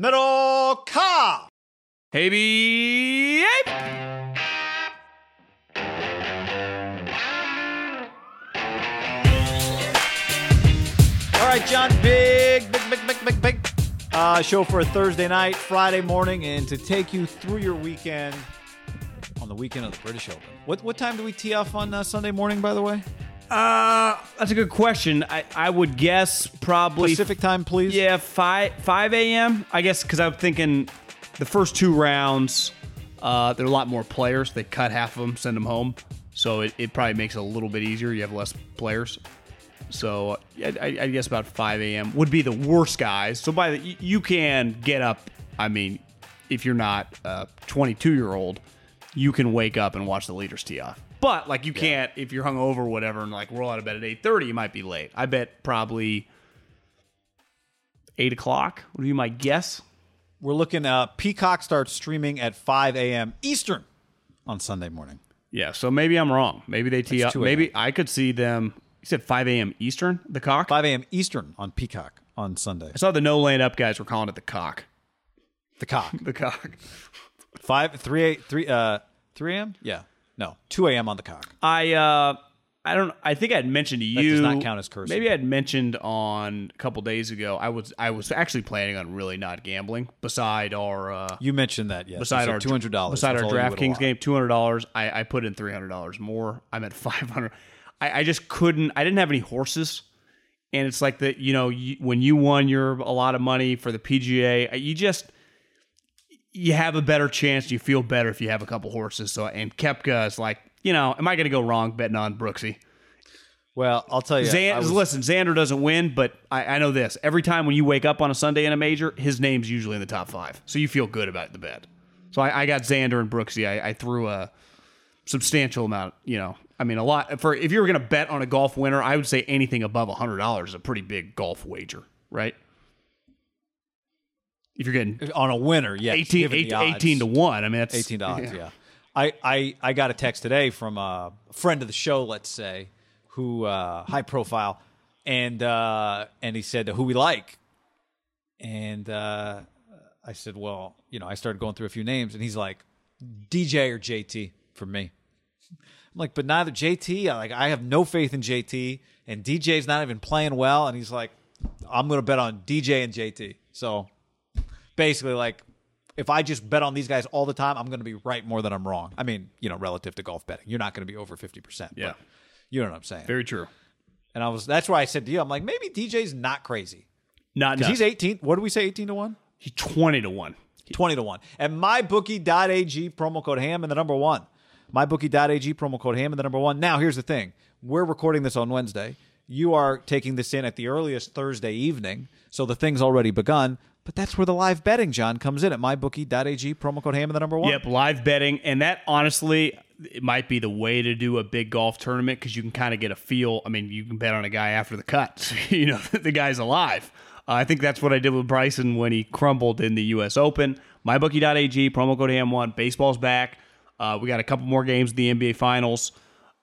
Metal Car. Hey, All right, John. Big, big, big, big, big, big uh, show for a Thursday night, Friday morning, and to take you through your weekend on the weekend of the British Open. What what time do we tee off on uh, Sunday morning? By the way, Uh, that's a good question. I, I would guess probably Pacific time, please. Yeah, five five a.m. I guess because I'm thinking the first two rounds, uh, there are a lot more players. They cut half of them, send them home, so it, it probably makes it a little bit easier. You have less players, so uh, I, I, I guess about five a.m. would be the worst guys. So by the you, you can get up. I mean, if you're not a 22 year old, you can wake up and watch the leaders tee off. But like you can't if you're hungover or whatever, and like roll out of bed at 8:30, you might be late. I bet probably eight o'clock would be my guess. We're looking. Uh, Peacock starts streaming at 5 a.m. Eastern on Sunday morning. Yeah, so maybe I'm wrong. Maybe they tee up. Maybe I could see them. You said 5 a.m. Eastern, the cock. 5 a.m. Eastern on Peacock on Sunday. I saw the No Laying Up guys were calling it the cock. The cock. The cock. Five, three, eight, three, uh, 3 a.m. Yeah, no, 2 a.m. on the cock. I uh I don't I think I had mentioned to you It does not count as cursing. Maybe I had mentioned on a couple days ago I was I was actually planning on really not gambling beside our uh You mentioned that, yes. beside our $200. beside our all you DraftKings game, two hundred dollars. I, I put in three hundred dollars more. I'm at five hundred. I, I just couldn't. I didn't have any horses, and it's like that. You know, you, when you won your a lot of money for the PGA, you just you have a better chance. You feel better if you have a couple horses. So and Koepka is like, you know, am I going to go wrong betting on Brooksy? Well, I'll tell you. Xan- was- listen, Xander doesn't win, but I, I know this. Every time when you wake up on a Sunday in a major, his name's usually in the top five. So you feel good about the bet. So I, I got Xander and Brooksy. I, I threw a substantial amount, you know. I mean, a lot for if you were going to bet on a golf winner, I would say anything above hundred dollars is a pretty big golf wager, right? If you're getting on a winner, yes. 18, given the 18, odds. 18 to one, I mean that's eighteen dollars. Yeah, I, I I got a text today from a friend of the show, let's say, who uh, high profile, and uh, and he said who we like, and uh, I said, well, you know, I started going through a few names, and he's like, DJ or JT for me. I'm like, but neither JT. I like, I have no faith in JT, and DJ's not even playing well, and he's like, I'm going to bet on DJ and JT. So basically, like, if I just bet on these guys all the time, I'm going to be right more than I'm wrong. I mean, you know, relative to golf betting, you're not going to be over 50%. Yeah. but you know what I'm saying. very true. and I was, that's why I said to you, I'm like, maybe DJ's not crazy. Not Because he's 18. What do we say, 18 to 1? he's twenty to one. 20 to 1. And mybookie.ag promo code ham and the number one. Mybookie.ag promo code ham and the number one. Now, here's the thing we're recording this on Wednesday. You are taking this in at the earliest Thursday evening. So the thing's already begun. But that's where the live betting, John, comes in at mybookie.ag promo code ham and the number one. Yep, live betting, and that honestly, it might be the way to do a big golf tournament because you can kind of get a feel. I mean, you can bet on a guy after the cut, you know the guy's alive. Uh, I think that's what I did with Bryson when he crumbled in the U.S. Open. MyBookie.ag promo code ham1. Baseball's back. Uh, we got a couple more games in the NBA Finals,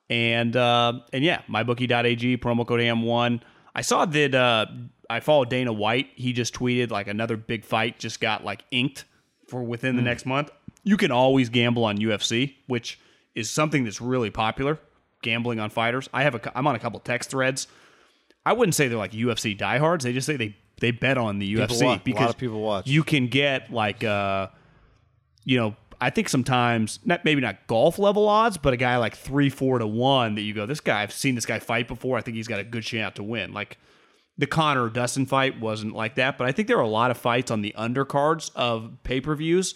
and uh, and yeah, MyBookie.ag promo code ham1. I saw that uh, I follow Dana White. He just tweeted like another big fight just got like inked for within the next month. You can always gamble on UFC, which is something that's really popular. Gambling on fighters. I have a. I'm on a couple text threads. I wouldn't say they're like UFC diehards. They just say they they bet on the People UFC watch. A lot because of people watch. You can get like uh, you know, I think sometimes not maybe not golf level odds, but a guy like three, four to one that you go, this guy I've seen this guy fight before. I think he's got a good chance to win. Like the Conor Dustin fight wasn't like that, but I think there are a lot of fights on the undercards of pay per views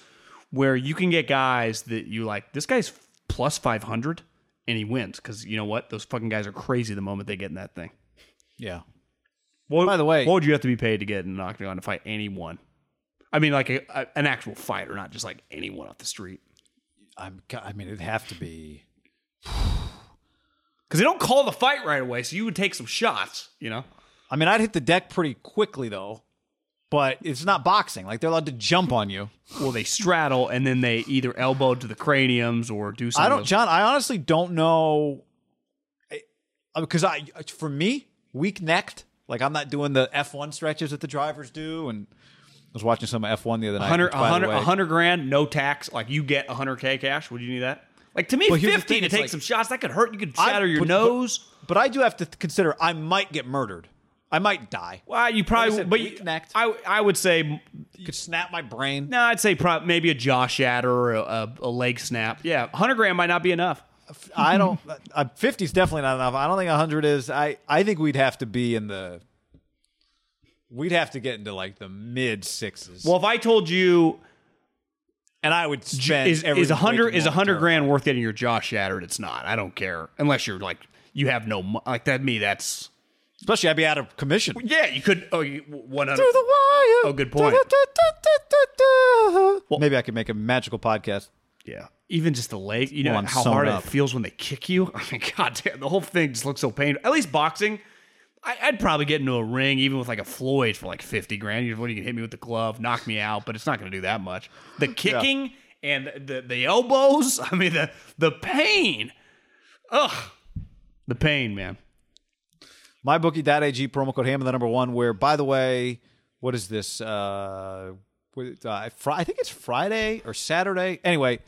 where you can get guys that you like. This guy's plus five hundred and he wins because you know what? Those fucking guys are crazy the moment they get in that thing. Yeah. What, By the way- what would you have to be paid to get in an octagon to fight anyone? I mean, like a, a, an actual fighter, not just like anyone off the street. I'm, I mean, it'd have to be. Because they don't call the fight right away, so you would take some shots, you know? I mean, I'd hit the deck pretty quickly, though. But it's not boxing. Like, they're allowed to jump on you. Well, they straddle and then they either elbow to the craniums or do something. I don't, John. I honestly don't know because I, uh, uh, for me, weak necked. Like I'm not doing the F1 stretches that the drivers do, and I was watching some F1 the other night. 100, which, by the 100, way- 100 grand, no tax. Like you get 100K cash. Would you need that? Like to me, Well, here's the 50 thing, to take like- some shots, that could hurt. You could I- shatter your but- nose. But I do have to consider I might get murdered. I might die. well, you Like I probably, said, but weak you, necked. I, I would say, You could snap my brain. no, I'd say prob- maybe a jaw shatter or a, a, a leg snap. Yeah, 100 grand might not be enough. I don't. Uh, 50 is definitely not enough. I don't think 100 is. I I think we'd have to be in the. We'd have to get into like the mid sixes. Well, if I told you and I would spend is every is a hundred is a hundred grand worth getting your jaw shattered? It's not. I don't care unless you're like you have no like that. Me, that's Especially, I'd be out of commission. yeah. You could oh you, one hundred. Through the wire. Oh, good point. Well, maybe I could make a magical podcast. Yeah. Even just the leg, you know Well, how hard up. it feels when they kick you. I mean, god damn, the whole thing just looks so painful. At least boxing, I, I'd probably get into a ring, even with like a Floyd for like fifty grand. You know when you can hit me with the glove, knock me out, but it's not going to do that much. The kicking and the the elbows, I mean the the pain. Ugh, the pain, man. MyBookie.ag promo code Ham the number one. Where, by the way, what is this? Uh, uh, I think it's Friday or Saturday. Anyway,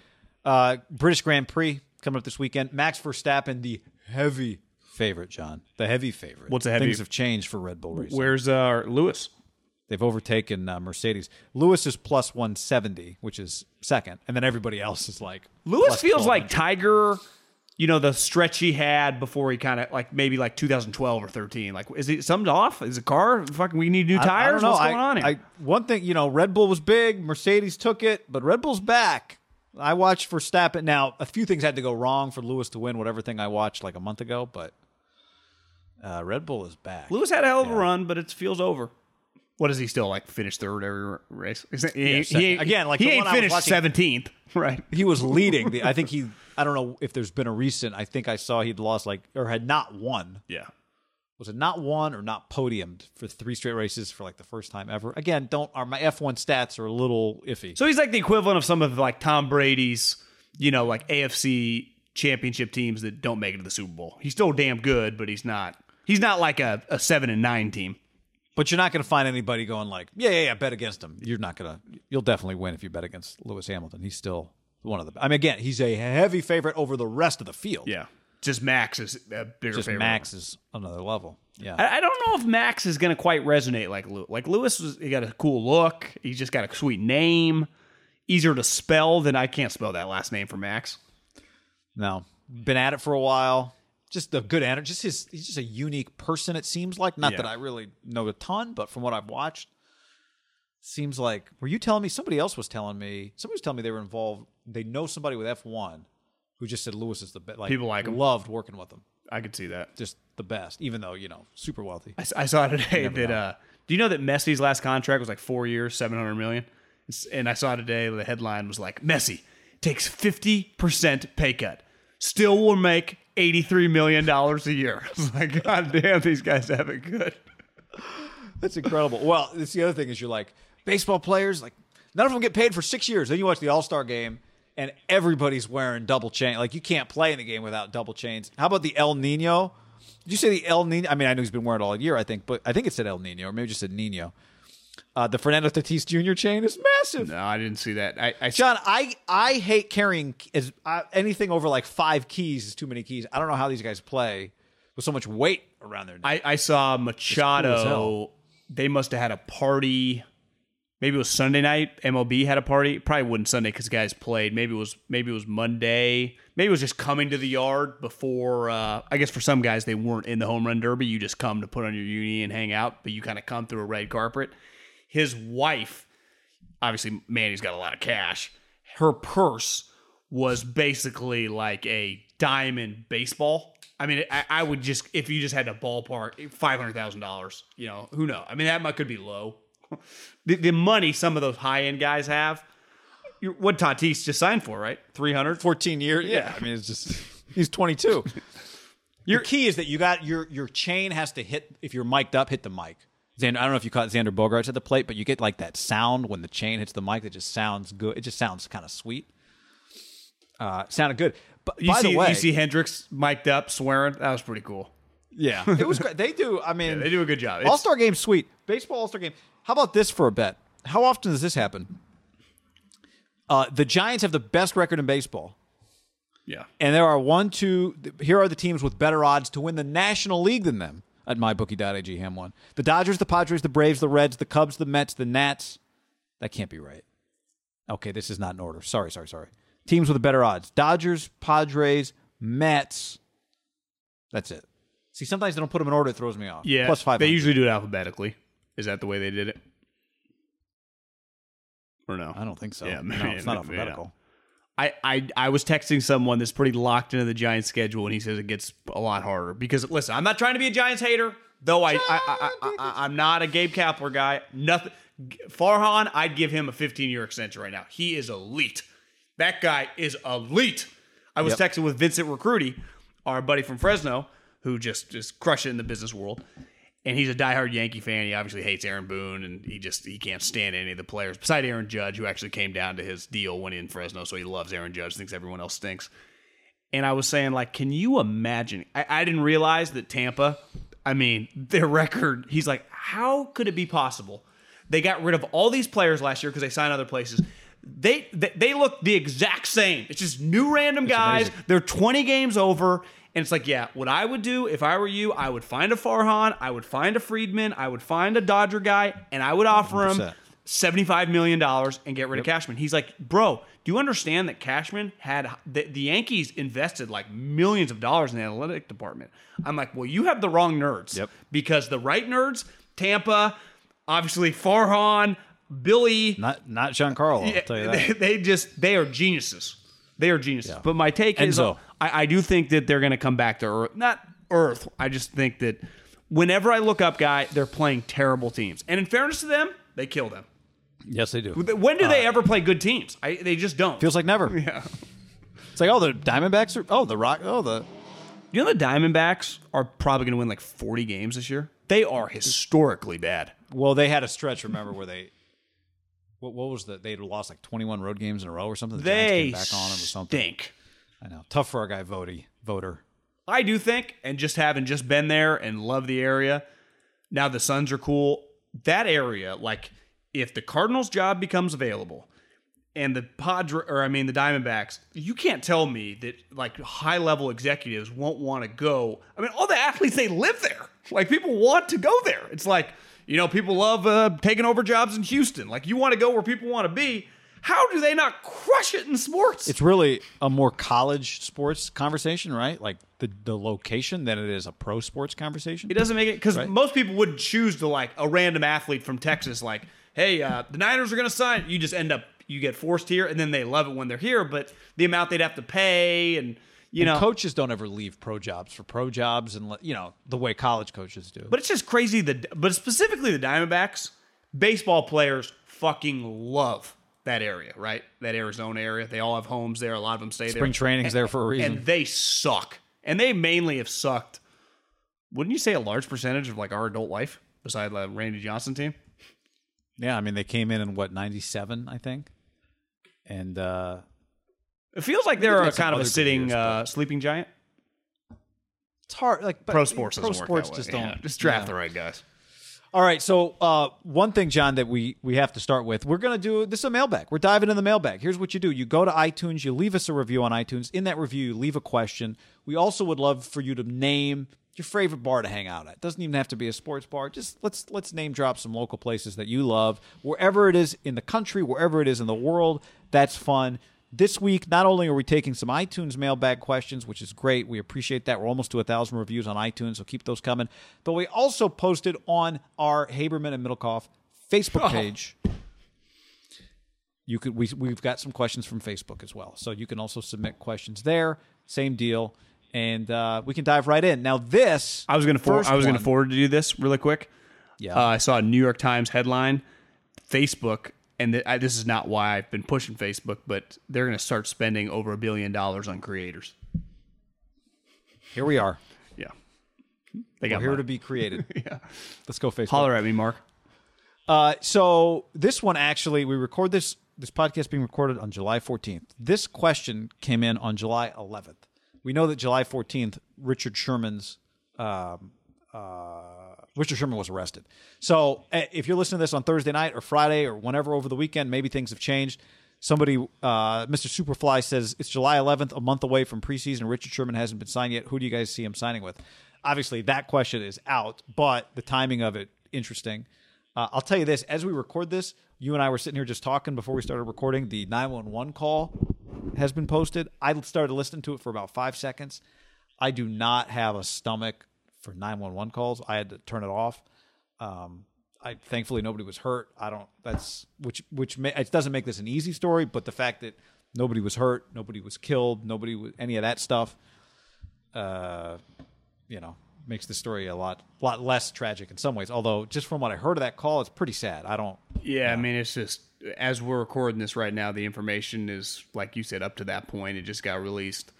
uh, British Grand Prix coming up this weekend. Max Verstappen, the heavy favorite, John. The heavy favorite. What's the heavy- Things have changed for Red Bull recently. Where's uh, Lewis? They've overtaken uh, Mercedes. Lewis is plus 170, which is second, and then everybody else is like Lewis feels like Tiger, you know, the stretch he had before he kind of like maybe like 2012 or 13. Like, is it something off? Is it car? Fucking, we need new tires. I, don't know. What's I- going on here? I, one thing, you know, Red Bull was big. Mercedes took it, but Red Bull's back. I watched Verstappen. Now, a few things had to go wrong for Lewis to win whatever thing I watched like a month ago, but uh, Red Bull is back. Lewis had a hell of a run, but it feels over. What is he still like? Finish third every race? He, second. he Again, like he the ain't finished seventeenth, right? He was leading. The, I think he. I don't know if there's been a recent. I think I saw he'd lost like or had not won. Yeah. Was it not won or not podiumed for three straight races for like the first time ever? Again, don't. are my F1 stats are a little iffy. So he's like the equivalent of some of like Tom Brady's, you know, like AFC championship teams that don't make it to the Super Bowl. He's still damn good, but he's not. He's not like a, a seven and nine team. But you're not going to find anybody going like, yeah, yeah, yeah, bet against him. You're not going to. You'll definitely win if you bet against Lewis Hamilton. He's still one of the. I mean, again, he's a heavy favorite over the rest of the field. Yeah. Just Max is a bigger favorite. just favorite. Max is another level. Yeah, I, I don't know if Max is going to quite resonate like Lewis. Like Lewis, was, he got a cool look. He just got a sweet name, easier to spell than I can't spell that last name for Max. no, been at it for a while. Just a good energy. Just his. He's just a unique person. It seems like not Yeah. that I really know a ton, but from what I've watched, seems like. Were you telling me somebody else was telling me? Somebody was telling me they were involved. They know somebody with F1 who just said Lewis is the best. Like People like him. Loved working with him. I could see that. Just the best, even though you know super wealthy. I saw today that. Uh, do you know that Messi's last contract was like four years, seven hundred million? It's- And I saw today the headline was like Messi takes fifty percent pay cut, still will make eighty three million dollars a year. It's like, God damn, these guys have it good. That's incredible. Well, it's the other thing is you're like baseball players, like none of them get paid for six years. Then you watch the All Star game, and everybody's wearing double chain. Like you can't play in the game without double chains. How about the El Nino? Did you say the El Nino? I mean, I know he's been wearing it all year, I think, but I think it said El Nino, or maybe just said Nino. Uh, the Fernando Tatis Jr. chain is massive. No, I didn't see that. I, I John, I I hate carrying as uh, anything over like five keys is too many keys. I don't know how these guys play with so much weight around their neck. I, I saw Machado. hell. they must have had a party. Maybe it was Sunday night. MLB had a party. Probably wasn't Sunday because guys played. Maybe it was maybe it was Monday. Maybe it was just coming to the yard before. Uh, I guess for some guys they weren't in the home run derby. You just come to put on your uni and hang out, but you kind of come through a red carpet. His wife, obviously, Manny's got a lot of cash. Her purse was basically like a diamond baseball. I mean, I, I would just if you just had a ballpark five hundred thousand dollars. You know, who knows? I mean, that might could be low. the, the money some of those high end guys have. what Tatis just signed for, right? Three hundred. 14 years. Yeah. I mean, it's just he's 22. your key is that you got your your chain has to hit if you're mic'd up, hit the mic. Xander, I don't know if you caught Xander Bogaerts at the plate, but you get like that sound when the chain hits the mic that just sounds good. It just sounds kind of sweet. Uh, sounded good. But You by see, the way, you see Hendricks mic'd up swearing. That was pretty cool. yeah, it was great. They do. I mean, They do a good job. All Star game, sweet. Baseball All Star game. How about this for a bet? how often does this happen? Uh, the Giants have the best record in baseball. Yeah. And there are one, two. Here are the teams with better odds to win the National League than them at mybookie.ag. Ham one. The Dodgers, the Padres, the Braves, the Reds, the Cubs, the Mets, the Nats. That can't be right. Okay, this is not in order. Sorry, sorry, sorry. Teams with the better odds: Dodgers, Padres, Mets. That's it. See, sometimes they don't put them in order; it throws me off. Yeah. plus five. They usually do it alphabetically. Is that the way they did it? Or no? I don't think so. Yeah, no, it's not alphabetical. I, I I was texting someone that's pretty locked into the Giants schedule, and he says it gets a lot harder. Because listen, I'm not trying to be a Giants hater, though. I, I, I, I'm not a Gabe Kapler guy. Nothing. Farhan, I'd give him a 15 year extension right now. He is elite. That guy is elite. I was Yep. texting with Vincent Recruity, our buddy from Fresno, who just just crush it in the business world. And he's a diehard Yankee fan. He obviously hates Aaron Boone, and he just he can't stand any of the players. Beside Aaron Judge, who actually came down to his deal when he in Fresno, so he loves Aaron Judge, thinks everyone else stinks. And I was saying, like, can you imagine? I, I didn't realize that Tampa, I mean, their record. He's like, how could it be possible? They got rid of all these players last year because they signed other places. They, they they look the exact same. It's just new random guys. amazing. They're 20 games over. And it's like, yeah, what I would do if I were you, I would find a Farhan, I would find a Friedman, I would find a Dodger guy, and I would offer him 100%. $75 million and get rid of Cashman. He's like, bro, do you understand that Cashman had the, the Yankees invested like millions of dollars in the analytic department? I'm like, well, you have the wrong nerds. Yep. Because the right nerds, Tampa, obviously Farhan, Billy, Not not Giancarlo. I'll tell you that. they, they just they are geniuses. They are geniuses. But my take is, Enzo. Uh, I, I do think that they're going to come back to earth. Not earth. I just think that whenever I look up, guy, they're playing terrible teams. And in fairness to them, they kill them. Yes, they do. When do they uh, ever play good teams? I, they just don't. Feels like never. yeah. It's like oh, the Diamondbacks are oh the Rock oh the You know the Diamondbacks are probably going to win like 40 games this year. They are historically bad. well they had a stretch. Remember where they. What, what was the? They lost like 21 road games in a row or something. The Giants They came back on them or something. stink. I know. Tough for our guy Vody, voter. I do think, and just having just been there and love the area, now the Suns are cool. That area, like if the Cardinals' job becomes available and the Padre, or I mean the Diamondbacks, you can't tell me that like high level executives won't want to go. I mean, all the athletes they live there. Like people want to go there. It's like you know people love uh, taking over jobs in Houston. Like you want to go where people want to be. How do they not crush it in sports? It's really a more college sports conversation, right? Like the the location than it is a pro sports conversation. It doesn't make it because Right. most people wouldn't choose to like a random athlete from Texas, like, hey, uh, the Niners are going to sign. You just end up you get forced here, and then they love it when they're here. But the amount they'd have to pay, and you know, coaches don't ever leave pro jobs for pro jobs, and you know the way college coaches do. but it's just crazy. The but specifically the Diamondbacks, baseball players fucking love that area, right? That Arizona area. They all have homes there. A lot of them stay spring there, Spring training's there for a reason. and they suck. And they mainly have sucked. Wouldn't you say a large percentage of like our adult life, beside the Randy Johnson team? yeah, I mean they came in in what '97, I think, and uh, It feels like they're a kind of a sitting years, uh, sleeping giant. it's hard. Like but Pro sports pro sports work just way. don't Yeah, just draft yeah. the right guys. All right, so uh, one thing, John, that we we have to start with, we're gonna do this is a mailbag. We're diving in the mailbag. Here's what you do: you go to iTunes, you leave us a review on iTunes. In that review, you leave a question. We also would love for you to name your favorite bar to hang out at. Doesn't even have to be a sports bar. Just let's let's name drop some local places that you love, wherever it is in the country, wherever it is in the world. That's fun. This week, not only are we taking some iTunes mailbag questions, which is great, we appreciate that. We're almost to a thousand reviews on iTunes, so keep those coming. But we also posted on our Haberman and Middlekauff Facebook page. You could we we've got some questions from Facebook as well, so you can also submit questions there. Same deal, and uh, we can dive right in. Now, this I was gonna for, I was gonna forward to you this really quick. Yeah. Uh, I saw a New York Times headline, Facebook, and th- I, this is not why I've been pushing Facebook, but they're gonna start spending over a billion dollars on creators. Here we are. Yeah, they We're got here money. to be created. yeah. Let's go Facebook. Holler at me, Mark. Uh, so this one actually, we record this this podcast being recorded on July 14th. This question came in on July 11th. We know that July 14th, Richard Sherman's um, uh, Richard Sherman was arrested. So eh, if you're listening to this on Thursday night or Friday or whenever over the weekend, maybe things have changed. Somebody, uh, Mr. Superfly says it's July 11th, a month away from preseason. Richard Sherman hasn't been signed yet. Who do you guys see him signing with? Obviously, that question is out, but the timing of it interesting. Uh, I'll tell you this: as we record this, you and I were sitting here just talking before we started recording. The 911 call has been posted. I started listening to it for about five seconds. I do not have a stomach for 911 calls. I had to turn it off. Um, I thankfully nobody was hurt. I don't. That's which which ma- it doesn't make this an easy story, but the fact that nobody was hurt, nobody was killed, nobody was any of that stuff, uh, you know, makes the story a lot lot less tragic in some ways. Although just from what I heard of that call, it's pretty sad. I don't. Yeah, I mean, it's just as we're recording this right now, the information is like you said up to that point. It just got released.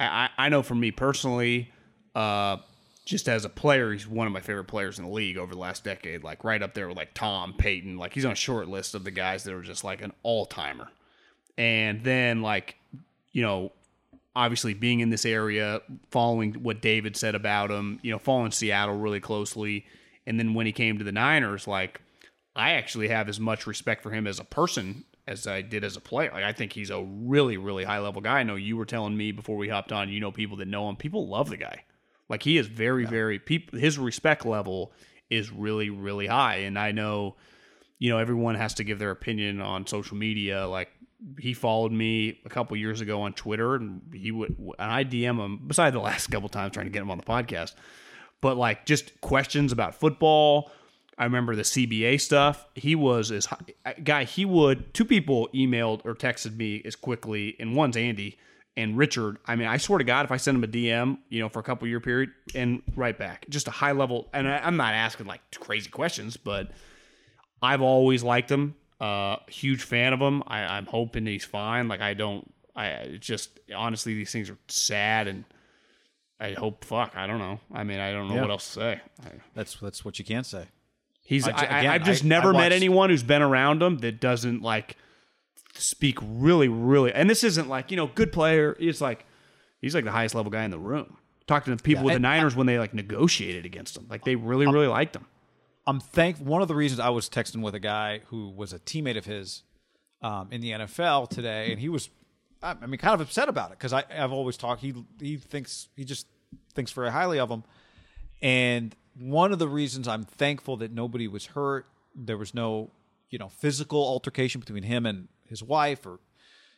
I, I I know for me personally, uh, just as a player, he's one of my favorite players in the league over the last decade. Like right up there with like Tom Payton. Like he's on a short list of the guys that are just like an all timer. And then like you know, obviously being in this area, following what David said about him, you know, following Seattle really closely, and then when he came to the Niners, like I actually have as much respect for him as a person as I did as a player. Like I think he's a really, really high level guy. I know you were telling me before we hopped on, you know, people that know him, people love the guy. Like he is very, very people. His respect level is really, really high, and I know, you know, everyone has to give their opinion on social media. Like he followed me a couple years ago on Twitter, and he would, and I DM him. Besides the last couple times trying to get him on the podcast, but like just questions about football. I remember the CBA stuff. He was as high, guy. He would two people emailed or texted me as quickly, and one's Andy and Richard. I mean, I swear to God, if I send him a DM, you know, for a couple year period, and right back, just a high level. And I, I'm not asking like crazy questions, but I've always liked him. Uh, huge fan of him. I, I'm hoping he's fine. Like I don't. I just honestly, these things are sad, and I hope. Fuck, I don't know. I mean, I don't know Yeah. what else to say. That's that's what you can say. He's. I I, again, have just never met anyone who's been around him that doesn't like speak really, really. And this isn't like you know, good player. It's like he's like the highest level guy in the room. Talking to people with the Niners when they like negotiated against him, like they really, really liked him. I'm thank. One of the reasons I was texting with a guy who was a teammate of his um, in the NFL today, and he was, I I mean, kind of upset about it because I've always talked. He he thinks he just thinks very highly of him, and one of the reasons I'm thankful that nobody was hurt, there was no, you know, physical altercation between him and his wife, or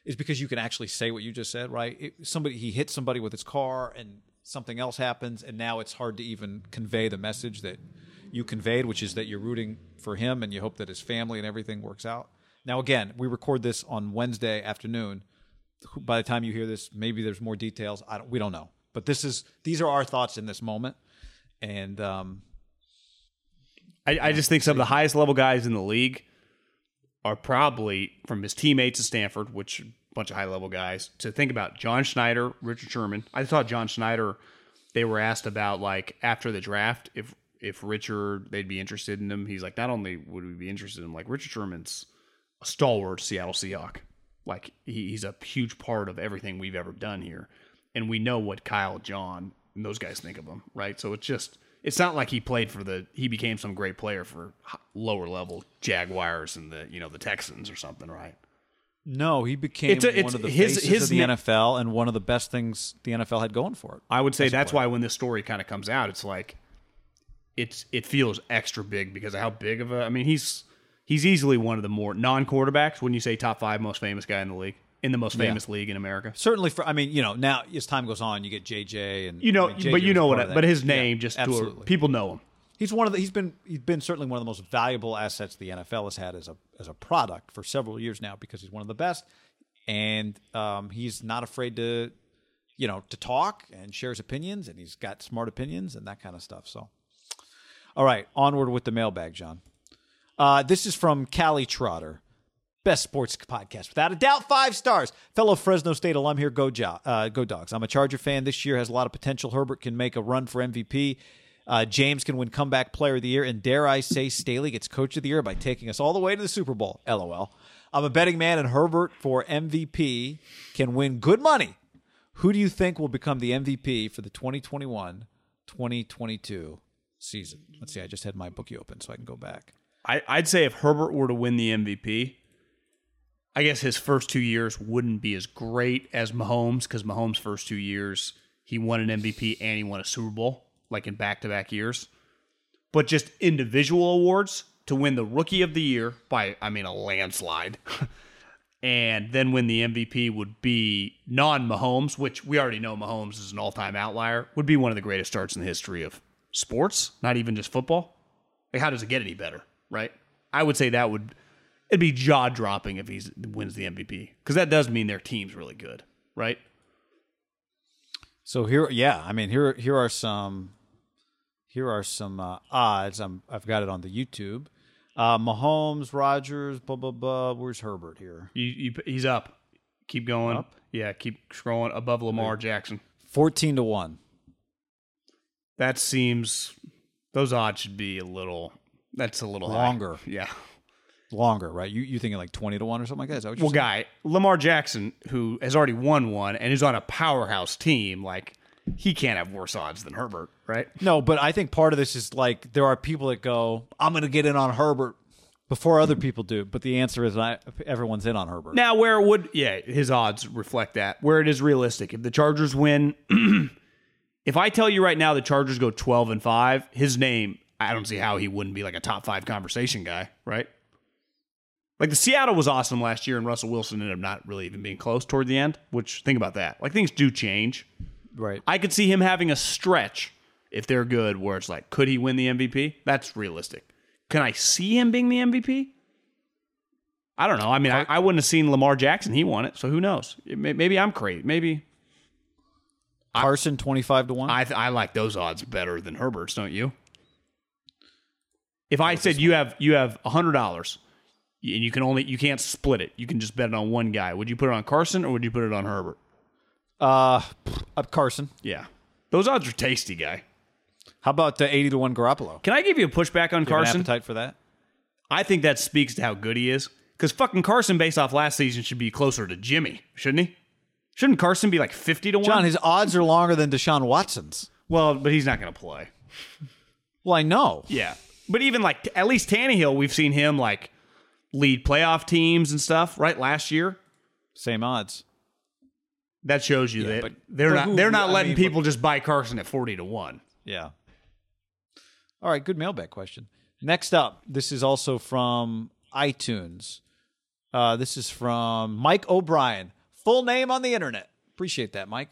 is because you can actually say what you just said, right? It, somebody he hit somebody with his car, and something else happens, and now it's hard to even convey the message that you conveyed, which is that you're rooting for him and you hope that his family and everything works out. Now, again, we record this on Wednesday afternoon. By the time you hear this, maybe there's more details. I don't. We don't know. But this is these are our thoughts in this moment, and um, I, I just think some of the highest level guys in the league are probably from his teammates at Stanford, which a bunch of high level guys, to think about John Schneider, Richard Sherman. I thought John Schneider, they were asked about like after the draft if if Richard they'd be interested in him. He's like, not only would we be interested in him, like Richard Sherman's a stalwart Seattle Seahawk. Like he, he's a huge part of everything we've ever done here, and we know what Kyle, John, and those guys think of him, right? So it's just it's not like he played for the he became some great player for lower level Jaguars and the you know the Texans or something, right? no, he became It's a- it's one of the his- faces his of the na- NFL and one of the best things the NFL had going for it. I would say that's player. why when this story kind of comes out, it's like it's it feels extra big because of how big of a. I mean, he's he's easily one of the more non quarterbacks. When you say top five most famous guy in the league, in the most famous league in America, Certainly, for I mean, you know, now as time goes on, you get JJ and you know, I mean, but you know what? that. But his Yeah, name just to a, absolutely. people know him. He's one of the. He's been. He's been certainly one of the most valuable assets the NFL has had as a as a product for several years now because he's one of the best, and um, he's not afraid to, you know, to talk and share his opinions, and he's got smart opinions and that kind of stuff. So, all right, onward with the mailbag, John. Uh, this is from Callie Trotter. Best sports podcast, without a doubt, five stars. Fellow Fresno State alum here, go, jo- uh, go Dogs. I'm a Charger fan. This year has a lot of potential. Herbert can make a run for MVP. Uh, James can win comeback player of the year, and dare I say, Staley gets coach of the year by taking us all the way to the Super Bowl. LOL. I'm a betting man, and Herbert for MVP can win good money. Who do you think will become the MVP for the 2021 2022 season. Let's see. I just had my bookie open so I can go back. I, I'd say if Herbert were to win the MVP, I guess his first two years wouldn't be as great as Mahomes because Mahomes' first two years he won an MVP and he won a Super Bowl like in back to back years. But just individual awards to win the Rookie of the Year by I mean a landslide, and then win the MVP would be non Mahomes, which we already know Mahomes is an all time outlier. Would be one of the greatest starts in the history of sports, not even just football. Like how does it get any better? right? I would say that would it'd be jaw dropping if he wins the MVP because that does mean their team's really good, right? So here, yeah, I mean here here are some here are some uh, odds. I'm I've got it on the YouTube. Uh, Mahomes, Rodgers, blah blah blah. Where's Herbert here? You, you, he's up. Keep going. Up? Yeah, keep scrolling above Lamar Jackson. Fourteen to one. That seems those odds should be a little that's a little longer. High. Yeah. Longer, right? You you thinking like twenty to one or something like that? Is that well, guy Lamar Jackson, who has already won one and is on a powerhouse team, like he can't have worse odds than Herbert, right? No, but I think part of this is like there are people that go, "I'm going to get in on Herbert before other people do," but the answer is not everyone's in on Herbert. Now, where would yeah his odds reflect that? Where it is realistic, if the Chargers win, if I tell you right now the Chargers go 12 and five, his name I don't see how he wouldn't be like a top five conversation guy, right? Like the Seattle was awesome last year, and Russell Wilson ended up not really even being close toward the end. Which think about that. Like things do change. Right. I could see him having a stretch if they're good, where it's like, could he win the MVP? That's realistic. Can I see him being the MVP? I don't know. I mean, I, I wouldn't have seen Lamar Jackson. He won it, so who knows? Maybe I'm crazy. Maybe Carson twenty five to one. I I like those odds better than Herbert's, don't you? If I said you have you have hundred dollars and you can only you can't split it, you can just bet it on one guy. Would you put it on Carson or would you put it on Herbert? Uh, uh Carson. Yeah, those odds are tasty, guy. How about the eighty to one Garoppolo? Can I give you a pushback on Carson? appetite for that? I think that speaks to how good he is. Because fucking Carson, based off last season, should be closer to Jimmy, shouldn't he? Shouldn't Carson be like fifty to one? John, his odds are longer than Deshaun Watson's. Well, but he's not going to play. Well, I know. Yeah, but even like at least Tannehill, we've seen him like lead playoff teams and stuff. Right, last year, same odds. That shows you yeah, that but, they're but not who, they're not letting mean, people but, just buy Carson at forty to one. Yeah. All right, good mailbag question. Next up, this is also from iTunes. Uh, this is from Mike O'Brien. Full name on the internet. Appreciate that, Mike.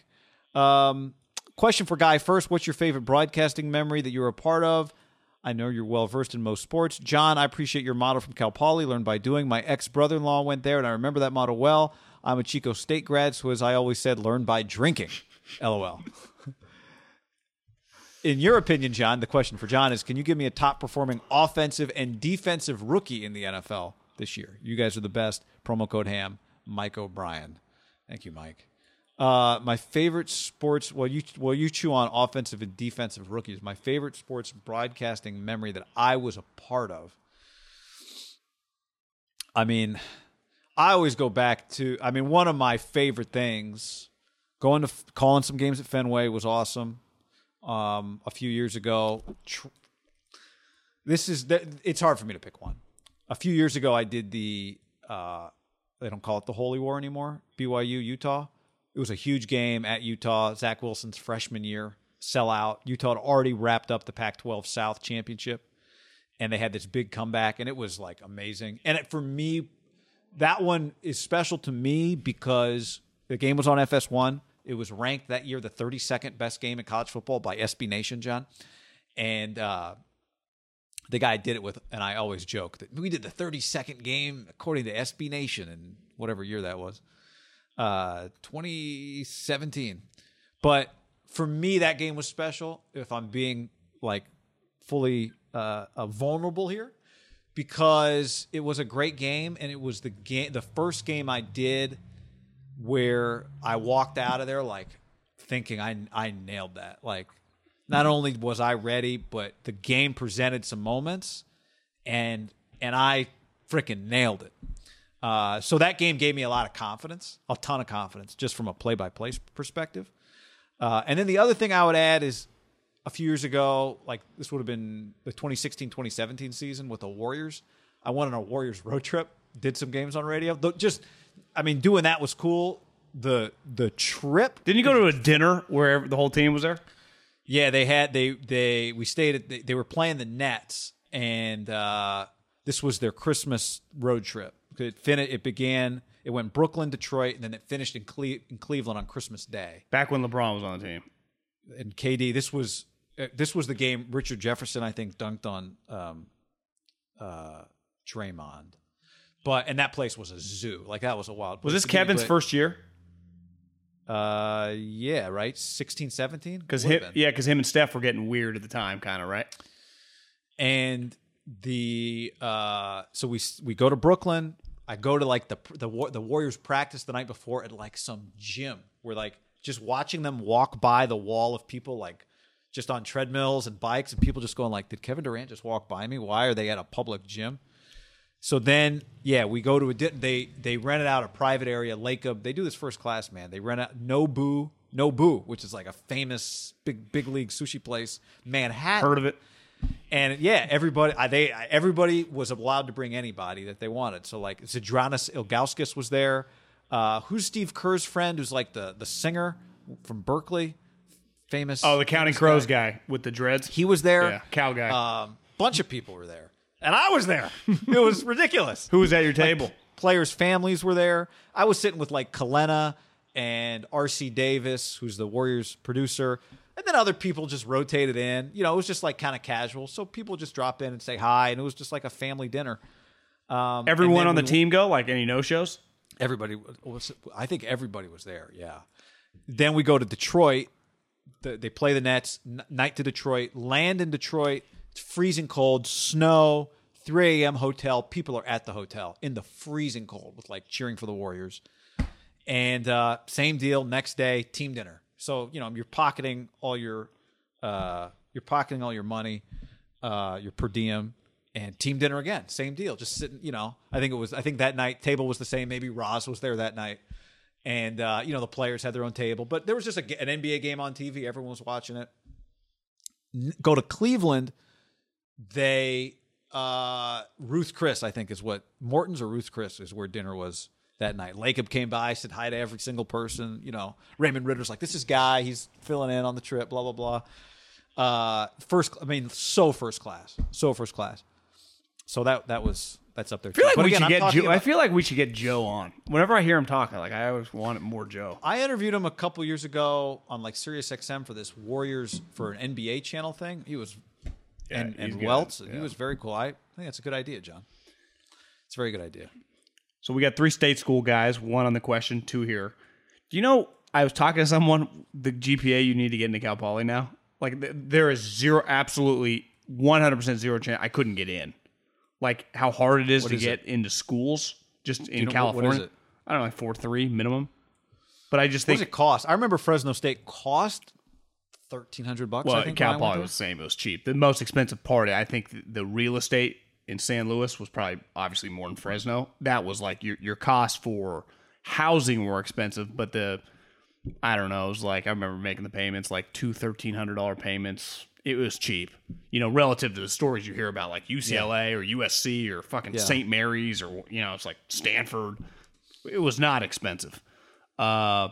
Um, question for Guy first. What's your favorite broadcasting memory that you were a part of? I know you're well versed in most sports. John, I appreciate your motto from Cal Poly, learned by doing. My ex brother in law went there, and I remember that motto well. I'm a Chico State grad, so as I always said, learn by drinking. LOL. in your opinion, John, the question for John is can you give me a top performing offensive and defensive rookie in the NFL this year? You guys are the best. Promo code HAM, Mike O'Brien. Thank you, Mike. Uh, my favorite sports. Well, you well you chew on offensive and defensive rookies. My favorite sports broadcasting memory that I was a part of. I mean, I always go back to. I mean, one of my favorite things, going to calling some games at Fenway was awesome. Um, a few years ago, this is it's hard for me to pick one. A few years ago, I did the. Uh, they don't call it the Holy War anymore. BYU Utah it was a huge game at Utah, Zach Wilson's freshman year, sellout. Utah had already wrapped up the Pac 12 South championship, and they had this big comeback, and it was like amazing. And it, for me, that one is special to me because the game was on FS1. It was ranked that year the 32nd best game in college football by SB Nation, John. And uh, the guy did it with, and I always joke that we did the 32nd game according to SB Nation in whatever year that was uh, 2017. But for me, that game was special. If I'm being like fully uh, uh, vulnerable here, because it was a great game, and it was the game, the first game I did where I walked out of there like thinking I I nailed that. Like, not only was I ready, but the game presented some moments, and and I freaking nailed it. Uh, so that game gave me a lot of confidence, a ton of confidence, just from a play-by-play perspective. Uh, and then the other thing I would add is a few years ago, like this would have been the 2016-2017 season with the Warriors. I went on a Warriors road trip, did some games on radio. Just, I mean, doing that was cool. The the trip Didn't you go to a dinner where the whole team was there? Yeah, they had they they we stayed at they, they were playing the Nets and uh, this was their Christmas road trip. It fin- it began it went Brooklyn, Detroit, and then it finished in, Cle- in Cleveland on Christmas Day. Back when LeBron was on the team. And KD, this was uh, this was the game Richard Jefferson I think dunked on um, uh, Draymond. But and that place was a zoo. Like that was a wild. Was this to be, Kevin's but- first year? Uh, yeah, right. 16, 17? Because him, yeah, because him and Steph were getting weird at the time, kind of right. and the uh so we we go to Brooklyn. I go to like the the the Warriors practice the night before at like some gym. We're like just watching them walk by the wall of people like just on treadmills and bikes and people just going like did Kevin Durant just walk by me? Why are they at a public gym? So then, yeah, we go to a they they rented out a private area, Lake of. They do this first class, man. They rent out Nobu, Nobu, which is like a famous big big league sushi place, Manhattan. Heard of it? And yeah, everybody I, they everybody was allowed to bring anybody that they wanted. So like Zydrunas Ilgauskas was there. Uh, who's Steve Kerr's friend? Who's like the the singer from Berkeley, famous. Oh, the Counting Crows guy with the dreads. He was there. Yeah, cow guy. Um, bunch of people were there, and I was there. it was ridiculous. Who was at your table? Players' families were there. I was sitting with like Kelenna and RC Davis, who's the Warriors producer. And then other people just rotated in. You know, it was just like kind of casual. So people just drop in and say hi, and it was just like a family dinner. Um, Everyone on the we- team go? Like any no shows? Everybody was. I think everybody was there. Yeah. Then we go to Detroit. The, they play the Nets. N- night to Detroit. Land in Detroit. It's freezing cold. Snow. 3 a.m. hotel. People are at the hotel in the freezing cold with like cheering for the Warriors. And uh, same deal. Next day, team dinner. So you know you're pocketing all your, uh, you're pocketing all your money, uh, your per diem, and team dinner again. Same deal. Just sitting. You know, I think it was. I think that night table was the same. Maybe Roz was there that night, and uh, you know the players had their own table. But there was just a, an NBA game on TV. Everyone was watching it. N- Go to Cleveland. They uh, Ruth Chris, I think, is what Morton's or Ruth Chris is where dinner was that night. Lacob came by, said hi to every single person. You know, Raymond Ridder's like, this is guy. He's filling in on the trip. Blah blah blah. Uh, first, I mean, so first class, so first class. So that that was that's up there. I feel like but we again, should I'm get Joe. I feel like we should get Joe on. Whenever I hear him talking, like I always wanted more Joe. I interviewed him a couple years ago on like Sirius XM for this Warriors for an NBA channel thing. He was and and good. Welts. He was very cool. I think that's a good idea, John. It's a very good idea. So we got three state school guys, one on the question, two here. Do you know? I was talking to someone. The GPA you need to get into Cal Poly now, like th- there is zero, absolutely one hundred percent zero chance I couldn't get in. Like how hard it is to is get into schools just in know- California. what is it? I don't know, like four three minimum. But I just What does think it cost? I remember Fresno State cost thirteen hundred bucks. well, I think Cal when I went Poly was the same. It was cheap. The most expensive part, I think, the real estate in San Luis was probably obviously more than Fresno. That was like your your cost for housing were expensive, but the I don't know. It was like I remember making the payments like two thirteen hundred dollar payments. It was cheap, you know, relative to the stories you hear about like UCLA or USC or fucking St. Mary's or you know, it's like Stanford. It was not expensive. Uh,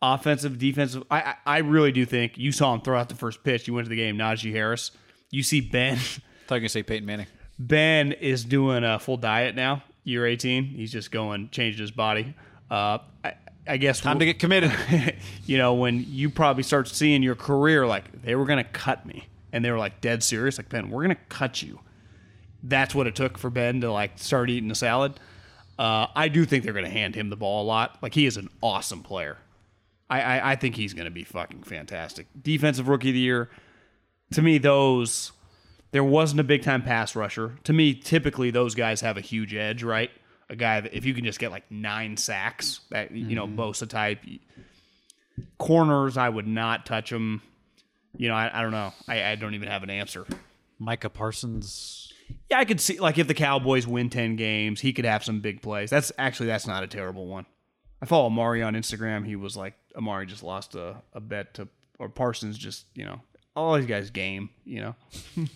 offensive, defensive. I, I I really do think you saw him throw out the first pitch. You went to the game, Najee Harris. You see Ben. I thought you were gonna say Peyton Manning. Ben is doing a full diet now. Year 18, he's just going changed his body. Uh, I, I guess Time to get committed. you know when you probably start seeing your career like they were gonna cut me, and they were like dead serious. Like Ben, we're gonna cut you. That's what it took for Ben to like start eating a salad. Uh, I do think they're gonna hand him the ball a lot. Like he is an awesome player. I, I, I think he's going to be fucking fantastic. Defensive rookie of the year. To me, those there wasn't a big time pass rusher. To me, typically those guys have a huge edge, right? A guy that if you can just get like nine sacks, that you know mm-hmm. Bosa type. Corners, I would not touch them. You know, I, I don't know. I, I don't even have an answer. Micah Parsons. Yeah, I could see like if the Cowboys win ten games, he could have some big plays. That's actually that's not a terrible one. I follow Amari on Instagram. He was like Amari just lost a, a bet to or Parsons just, you know, all these guys game. You know,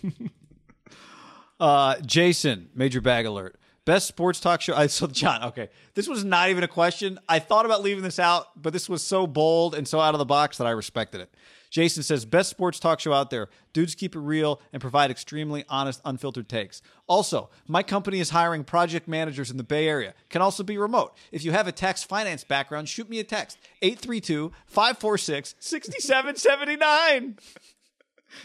Uh, Jason, major bag alert. Best sports talk show. I so John. Okay, this was not even a question. I thought about leaving this out, but this was so bold and so out of the box that I respected it. Jason says, best sports talk show out there. Dudes keep it real and provide extremely honest, unfiltered takes. Also, my company is hiring project managers in the Bay Area. Can also be remote. If you have a tax finance background, shoot me a text 832 546 6779.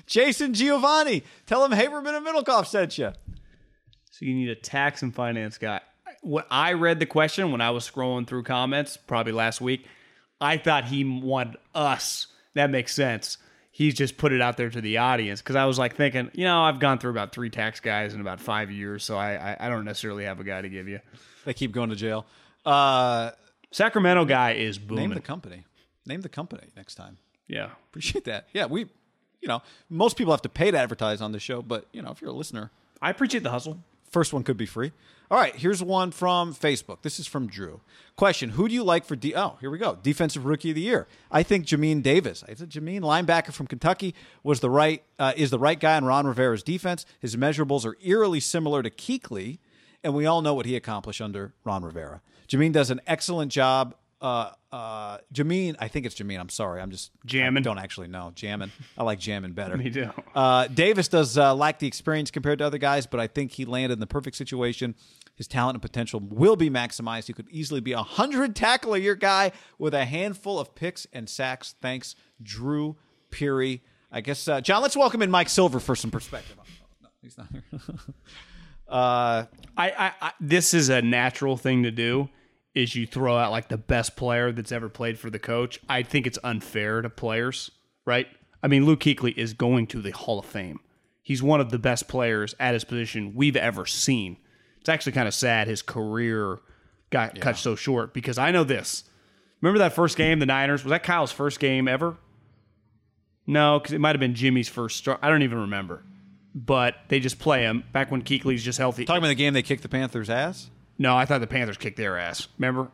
Jason Giovanni, tell him Haberman and Middlekauff sent you. so you need a tax and finance guy. What I read the question when I was scrolling through comments, probably last week, I thought he wanted us. That makes sense. He's just put it out there to the audience because I was like thinking, you know, I've gone through about three tax guys in about five years, so I, I, I don't necessarily have a guy to give you. They keep going to jail. Uh, Sacramento guy is booming. name the company. Name the company next time. yeah. Appreciate that. Yeah, we, you know, most people have to pay to advertise on the show, but you know, if you're a listener, I appreciate the hustle. first one could be free. All right, here's one from Facebook. This is from Drew. Question: Who do you like for D? Oh, here we go. Defensive Rookie of the Year. I think Jameen Davis. I said Jameen, linebacker from Kentucky, was the right uh, is the right guy in Ron Rivera's defense. His measurables are eerily similar to Kuechly, and we all know what he accomplished under Ron Rivera. Jameen does an excellent job. Uh, uh, Jameen, I think it's Jameen. I'm sorry, I'm just jamming. I don't actually know. jamming. I like jamming better. Me too. Uh, Davis does uh, lack the experience compared to other guys, but I think he landed in the perfect situation. His talent and potential will be maximized. He could easily be a hundred tackle a year guy with a handful of picks and sacks. Thanks, Drew Peary. I guess uh, John. Let's welcome in Mike Silver for some perspective. Oh, no, he's not here. uh, I, I, I this is a natural thing to do is you throw out like the best player that's ever played for the coach. I think it's unfair to players, right? I mean, Luke Kuechly is going to the Hall of Fame. He's one of the best players at his position we've ever seen. It's actually kind of sad his career got cut so short because I know this. Remember that first game, the Niners? Was that Kyle's first game ever? No, because it might have been Jimmy's first start. I don't even remember. But they just play him back when Kuechly's just healthy. talking about the game they kicked the Panthers' ass. No, I thought the Panthers kicked their ass. Remember?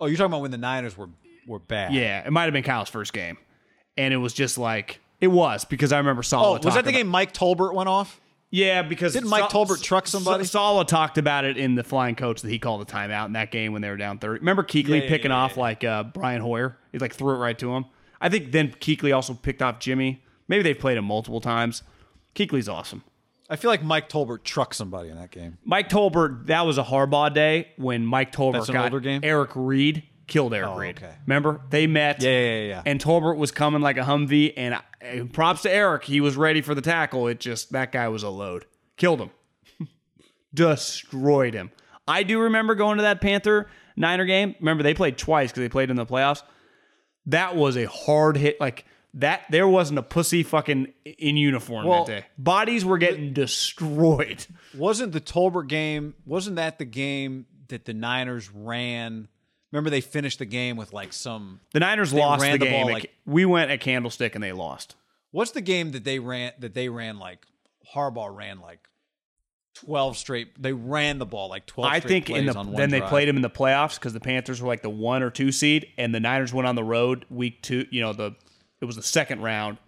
Oh, you're talking about when the Niners were were bad. Yeah, it might have been Kyle's first game, and it was just like it was because I remember Saleh. Oh, was that the about- game Mike Tolbert went off? Yeah, because Didn't Mike Tolbert truck somebody? Saleh talked about it in the flying coach that he called the timeout in that game when they were down thirty. Remember Kuechly Yeah, yeah, picking yeah, off like uh, Brian Hoyer? He like threw it right to him. I think then Kuechly also picked off Jimmy. Maybe they've played him multiple times. Kuechly's awesome. I feel like Mike Tolbert trucked somebody in that game. Mike Tolbert, that was a Harbaugh day when Mike Tolbert That's an got older game? Eric Reid, killed Eric Oh, Reid. okay. Remember? They met. Yeah, yeah, yeah, yeah. And Tolbert was coming like a Humvee, and uh, props to Eric. He was ready for the tackle. It just, that guy was a load. Killed him. Destroyed him. I do remember going to that Panther Niner game. Remember, they played twice because they played in the playoffs. That was a hard hit. Like, that, there wasn't a pussy fucking in uniform Well, that day. Bodies were getting destroyed. Wasn't the Tolbert game? Wasn't that the game that the Niners ran? Remember, they finished the game with like some. The Niners lost the the game. ball like- we went at Candlestick and they lost. What's the game that they ran? That they ran like Harbaugh ran like twelve straight. They ran the ball like twelve. I straight think in the on then they drive. played him in the playoffs because the Panthers were like the one or two seed, and the Niners went on the road week two. You know the it was the second round,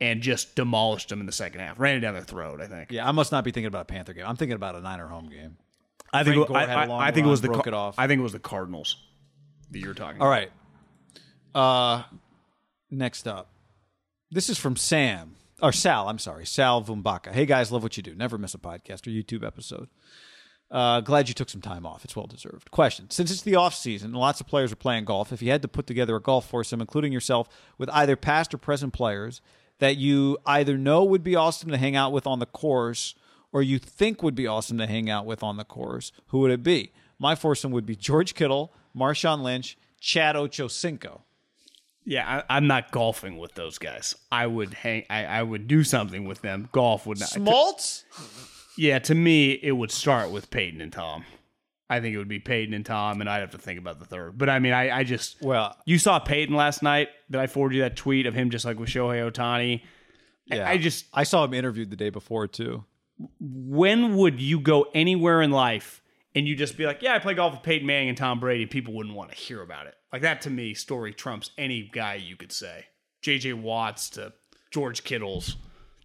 and just demolished them in the second half. Ran it down their throat. I think. Yeah, I must not be thinking about a Panther game. I'm thinking about a Niner home game. I think Frank it- I, had a I- long I think it was the broke Car- it off. I think it was the Cardinals that you're talking. All about. right. Uh, next up, this is from Sam or Sal. I'm sorry, Sal Vumbaka. Hey guys, love what you do. Never miss a podcast or YouTube episode. Uh, glad you took some time off. It's well deserved. Question: Since it's the off season and lots of players are playing golf, if you had to put together a golf foursome, including yourself, with either past or present players that you either know would be awesome to hang out with on the course, or you think would be awesome to hang out with on the course, who would it be? My foursome would be George Kittle, Marshawn Lynch, Chad Ochocinco. Yeah, I, I'm not golfing with those guys. I would hang. I, I would do something with them. Golf would not. Smoltz? Yeah, to me, it would start with Peyton and Tom. I think it would be Peyton and Tom, and I'd have to think about the third. But I mean, I, I just Well, you saw Peyton last night. Did I forward you that tweet of him just like with Shohei Ohtani? I- yeah. I just I saw him interviewed the day before too. when would you go anywhere in life and you just be like, yeah, I play golf with Peyton Manning and Tom Brady? People wouldn't want to hear about it. Like that to me, story trumps any guy you could say. J.J. Watts to George Kittles.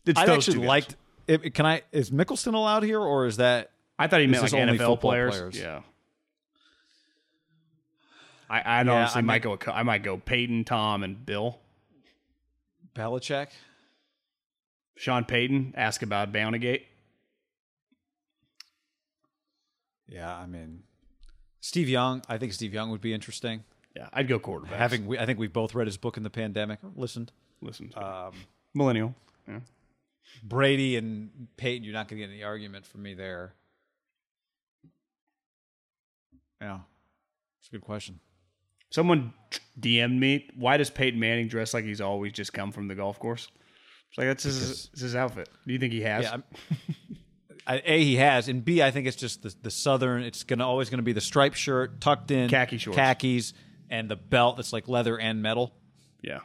It's I those actually liked. If, can I? Is Mickelson allowed here, or is that? I thought he meant like only NFL players. players. Yeah. I, I'd Yeah, honestly I might mean- go. I might go Peyton, Tom, and Bill. Belichick. Sean Payton. Ask about Bountygate. Yeah, I mean, Steve Young. I think Steve Young would be interesting. Yeah, I'd go quarterback. Having, we, I think we've both read his book in the pandemic. Listened, Listened. Um, millennial. Yeah. Brady and Peyton. You're not going to get any argument from me there. Yeah, it's a good question. Someone DM'd me. Why does Peyton Manning dress like he's always just come from the golf course? It's like that's his, his outfit. Do you think he has? Yeah, I, a he has, and B I think it's just the, the southern. It's gonna always gonna be the striped shirt, tucked in, Khaki shorts. khakis, and the belt that's like leather and metal, yeah.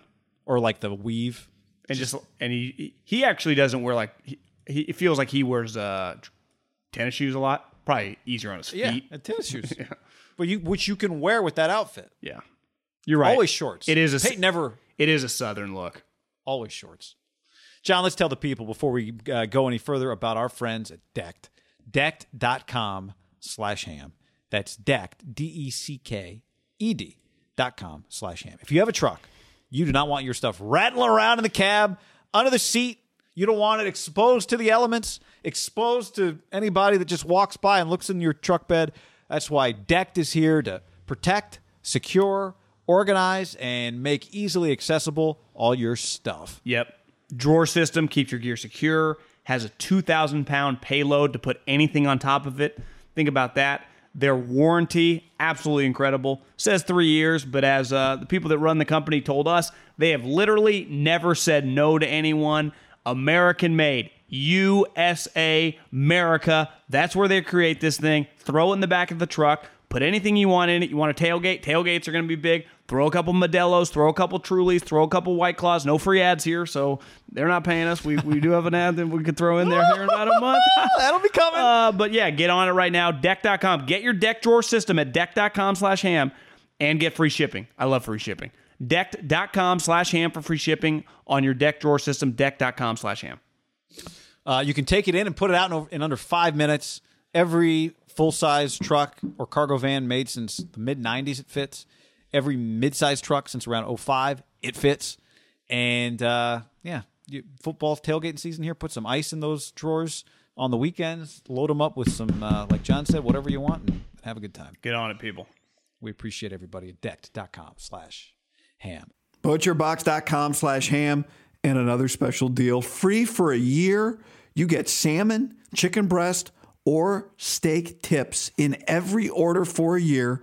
or like the weave. And just, and he he actually doesn't wear like he, he it feels like he wears uh tennis shoes a lot. Probably easier on his feet. and tennis shoes. yeah. But you, which you can wear with that outfit. Yeah, you're right. Always shorts. It is a Peyton never it is a southern look. always shorts. John, let's tell the people before we uh, go any further about our friends at Decked. Decked.com slash ham. That's Decked, D E C K E D dot com slash ham. If you have a truck, you do not want your stuff rattling around in the cab, under the seat. You don't want it exposed to the elements, exposed to anybody that just walks by and looks in your truck bed. That's why Decked is here to protect, secure, organize, and make easily accessible all your stuff. Yep. Drawer system keeps your gear secure. Has a 2,000 pound payload to put anything on top of it. Think about that. Their warranty, absolutely incredible. Says three years, but as uh, the people that run the company told us, they have literally never said no to anyone. American made. USA, America. That's where they create this thing. Throw it in the back of the truck. Put anything you want in it. You want a tailgate? Tailgates are going to be big. Throw a couple Modelo's, throw a couple Trulies, throw a couple White Claws. No free ads here, so they're not paying us. We, we do have an ad that we could throw in there here in about a month. That'll be coming. Uh, but yeah, get on it right now. Deck.com. Get your deck drawer system at deck.com slash ham and get free shipping. I love free shipping. Deck.com slash ham for free shipping on your deck drawer system. Deck.com slash ham. Uh, you can take it in and put it out in, over- in under five minutes. Every full size truck or cargo van made since the mid 90s, it fits. Every mid sized truck since around 05, it fits. And uh, yeah, you, football tailgating season here. Put some ice in those drawers on the weekends. Load them up with some, uh, like John said, whatever you want, and have a good time. Get on it, people. We appreciate everybody at decked.com slash ham. butcherbox.com slash ham and another special deal free for a year you get salmon chicken breast or steak tips in every order for a year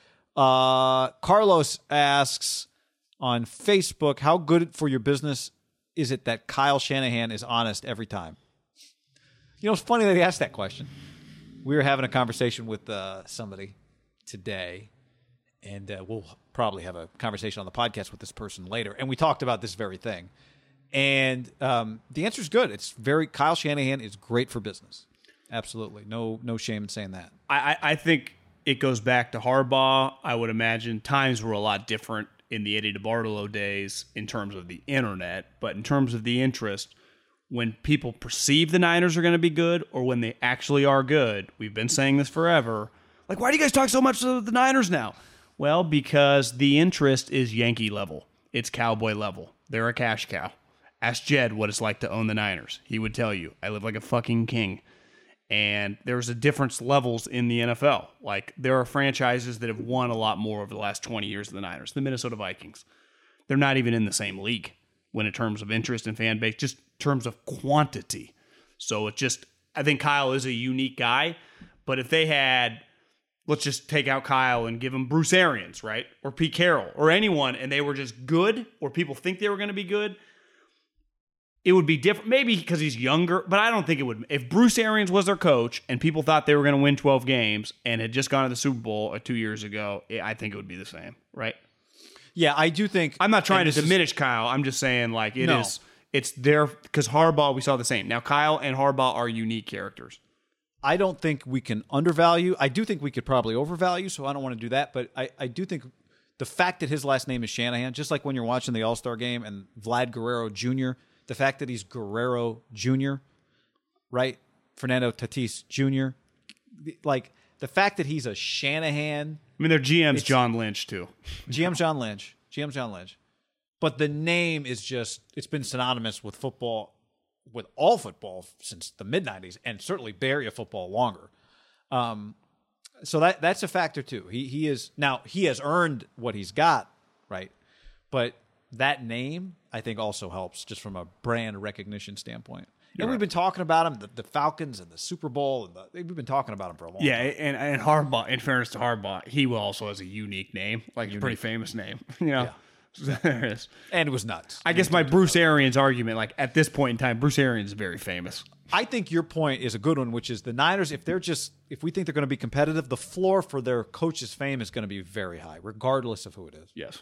Uh, Carlos asks on Facebook, how good for your business is it that Kyle Shanahan is honest every time? You know, it's funny that he asked that question. We were having a conversation with uh, somebody today, and uh, we'll probably have a conversation on the podcast with this person later. And we talked about this very thing. And um, the answer is good. It's very Kyle Shanahan is great for business. Absolutely, no no shame in saying that. I, I, I think it goes back to Harbaugh. I would imagine times were a lot different in the Eddie DeBartolo days in terms of the internet, but in terms of the interest, when people perceive the Niners are going to be good or when they actually are good, we've been saying this forever. Like, why do you guys talk so much of the Niners now? Well, because the interest is Yankee level, it's cowboy level. They're a cash cow. Ask Jed what it's like to own the Niners. He would tell you, I live like a fucking king and there's a difference levels in the NFL. Like there are franchises that have won a lot more over the last 20 years than the Niners. The Minnesota Vikings, they're not even in the same league when in terms of interest and fan base, just terms of quantity. So it just, I think Kyle is a unique guy, but if they had, let's just take out Kyle and give him Bruce Arians, right, or Pete Carroll or anyone, and they were just good, or people think they were going to be good it would be different. Maybe because he's younger, but I don't think it would. If Bruce Arians was their coach and people thought they were going to win 12 games and had just gone to the Super Bowl uh, two years ago, I think it would be the same, right? Yeah, I do think. I'm not trying to diminish is, Kyle. I'm just saying, like, it no. is. It's there because Harbaugh, we saw the same. Now, Kyle and Harbaugh are unique characters. I don't think we can undervalue. I do think we could probably overvalue, so I don't want to do that. But I, I do think the fact that his last name is Shanahan, just like when you're watching the All Star game and Vlad Guerrero Jr., the fact that he's Guerrero Jr., right? Fernando Tatis Jr., like the fact that he's a Shanahan. I mean, their GM's John Lynch too. GM John Lynch. GM John Lynch. But the name is just, it's been synonymous with football, with all football since the mid 90s, and certainly Bay Area football longer. Um, so that that's a factor too. He he is now he has earned what he's got, right? But that name, I think, also helps just from a brand recognition standpoint. You're and right. we've been talking about him, the, the, Falcons and the Super Bowl, and the, we've been talking about him for a long yeah, time. Yeah, and, and Harbaugh, in fairness to Harbaugh, he also has a unique name, like unique. a pretty famous name. You know, yeah. there it is. And it was nuts. I guess my Bruce Arians argument, like at this point in time, Bruce Arians is very famous. I think your point is a good one, which is the Niners, if they're just, if we think they're going to be competitive, the floor for their coach's fame is going to be very high, regardless of who it is. Yes.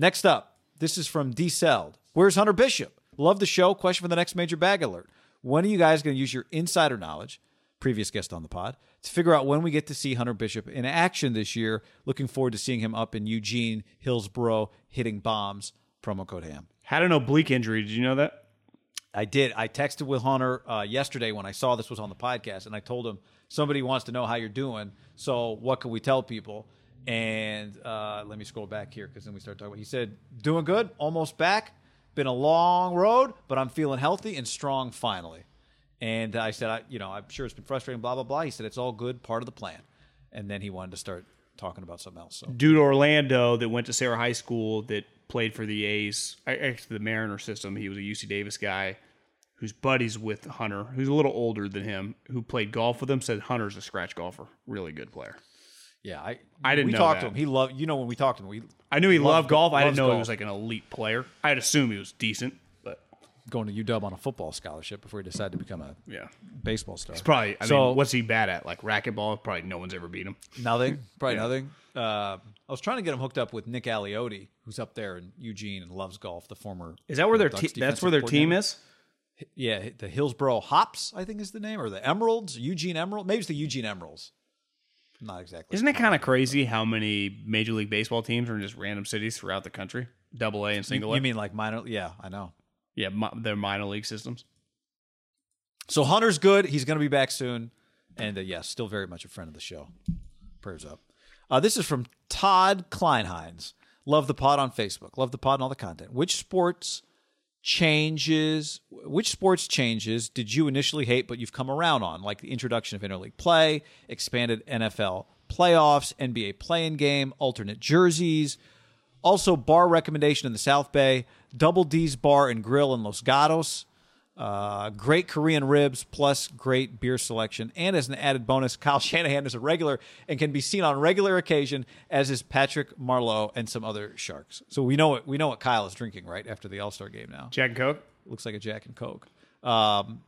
Next up, this is from D Celled. Where's Hunter Bishop? Love the show. Question for the next major bag alert. When are you guys going to use your insider knowledge, previous guest on the pod, to figure out when we get to see Hunter Bishop in action this year? Looking forward to seeing him up in Eugene, Hillsboro, hitting bombs. Promo code HAM. Had an oblique injury. Did you know that? I did. I texted with Hunter uh, yesterday when I saw this was on the podcast, and I told him somebody wants to know how you're doing. So what can we tell people? And uh, let me scroll back here because then we start talking. He said, "Doing good, almost back. Been a long road, but I'm feeling healthy and strong finally." And I said, I, "You know, I'm sure it's been frustrating, blah blah blah." He said, "It's all good, part of the plan." And then he wanted to start talking about something else. So dude Orlando that went to Serra High School that played for the A's, actually the Mariner system. He was a UC Davis guy who's buddies with Hunter, who's a little older than him, who played golf with him. Said Hunter's a scratch golfer, really good player. Yeah, I I didn't We know talked that. to him. He loved. You know, when we talked to him, we I knew he Loves loved golf. I didn't loves know he golf. was like an elite player. I'd assume he was decent, but going to UW on a football scholarship before he decided to become a yeah, baseball star. it's probably. I So- mean, what's he bad at? Like racquetball? Probably no one's ever beat him. Nothing. Probably Yeah. nothing. Uh, I was trying to get him hooked up with Nick Aliotti, who's up there in Eugene and loves golf. The former Is that where their Ducks te- that's defensive where their team coordinator. is? Yeah, the Hillsboro Hops, I think is the name, or the Emeralds, Eugene Emerald. Maybe it's the Eugene Emeralds. Not exactly. Isn't it kind of crazy how many Major League Baseball teams are in just random cities throughout the country? Double A and single A. you mean like minor? Yeah, I know. yeah, mi- their minor league systems. So Hunter's good. He's going to be back soon, and uh, yes, still very much a friend of the show. Prayers up. Uh, this is from Todd Kleinheinz. Love the pod on Facebook. Love the pod and all the content. Which sports changes? Which sports changes did you initially hate but you've come around on, like the introduction of interleague play, expanded NFL playoffs, NBA play-in game, alternate jerseys, also bar recommendation in the South Bay, Double D's Bar and Grill in Los Gatos. Uh, great Korean ribs plus great beer selection. And as an added bonus, Kyle Shanahan is a regular and can be seen on regular occasion, as is Patrick Marleau and some other sharks. So we know what we know what Kyle is drinking right after the All Star game now. Jack and Coke. Looks like a Jack and Coke. Um,